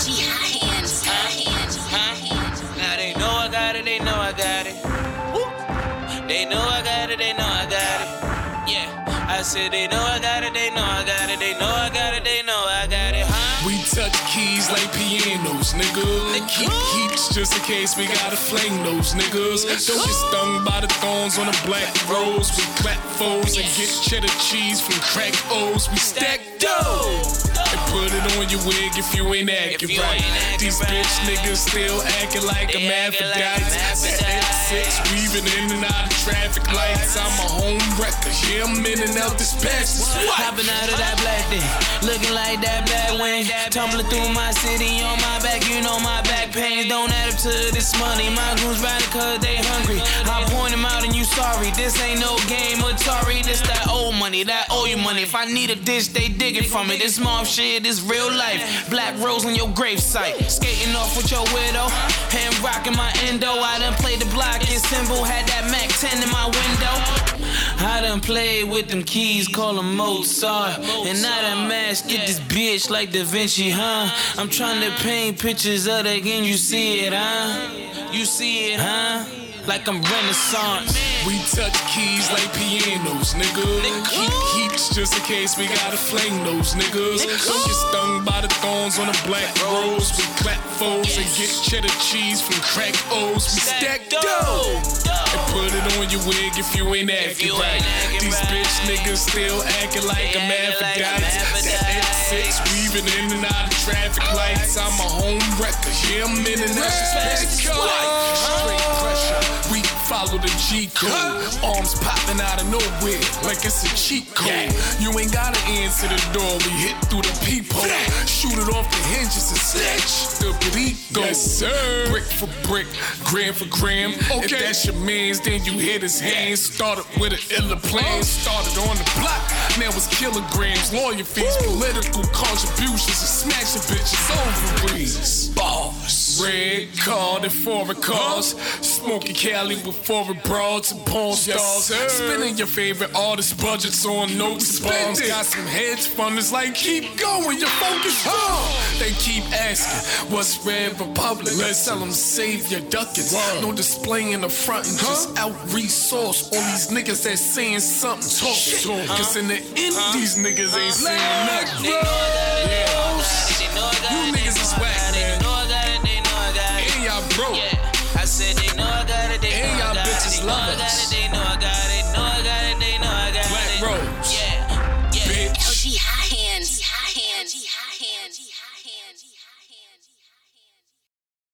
Hands, hands, hands. Now they know I got it, they know I got it. They know I got it, they know I got it. Yeah, I said they know I got it, they know I got it, they know keys like pianos, nigga. Keep heaps just in case we gotta fling those niggas. Don't get stung by the thorns on the black rose. We clap foes and get cheddar cheese from crack O's. We stack dough and put it on your wig if you ain't acting right. These bitch niggas still acting like a acting weaving in and out of traffic lights. I'm a home wrecker. Yeah, I'm in and out this passage. Hopping out of that black thing, looking like that black wing. Tumbling through my city on my back, you know my back pains don't add up to this money. My goons riding cause they hungry. I point them out and you sorry. This ain't no game, Atari. This that old money, that owe you money. If I need a dish, they dig it from me. This mob shit is real life. Black rose on your gravesite. Skating off with your widow and symbol. Had that Mac 10 in my window. I done played with them keys, call them Mozart. And I done masked get this bitch like Da Vinci, huh? I'm trying to paint pictures of that again, you see it, huh? You see it, huh? Like I'm Renaissance. We touch keys like pianos, nigga. Keep heaps just in case we gotta fling those niggas. Don't get stung by the thorns on the black rose. We clap foes and get cheddar cheese from crack O's. We stack dough and put it on your wig if you ain't acting right. These bitch niggas still acting like a Aphrodite. That. X6 weaving in and out of traffic lights. I'm a home wrecker. Yeah, I'm in and out follow the G code. Arms popping out of nowhere like it's a cheat code. You ain't gotta answer the door. We hit through the peephole. Shoot it off the hinges and snatch the burrito. Yes, sir. Brick for brick, gram for gram. Okay. If that's your man's, then you hit his hands. Started with an illa plan. Oh. Started on the block. Now it's kilograms, lawyer fees, political contributions, and smashing bitches over ovaries. Boss. Red card and foreign cars. Smoking Cali with foreign broads and porn stars. Spending your favorite artist budgets on notes and. Got some hedge funders like, keep going, your focus wrong. They keep asking, what's Red Republic? Let's tell them save your ducats. No display in the front and just out resource all these niggas that saying something. Talk, talk. Cause in the end, these niggas ain't saying nothing. They Yes.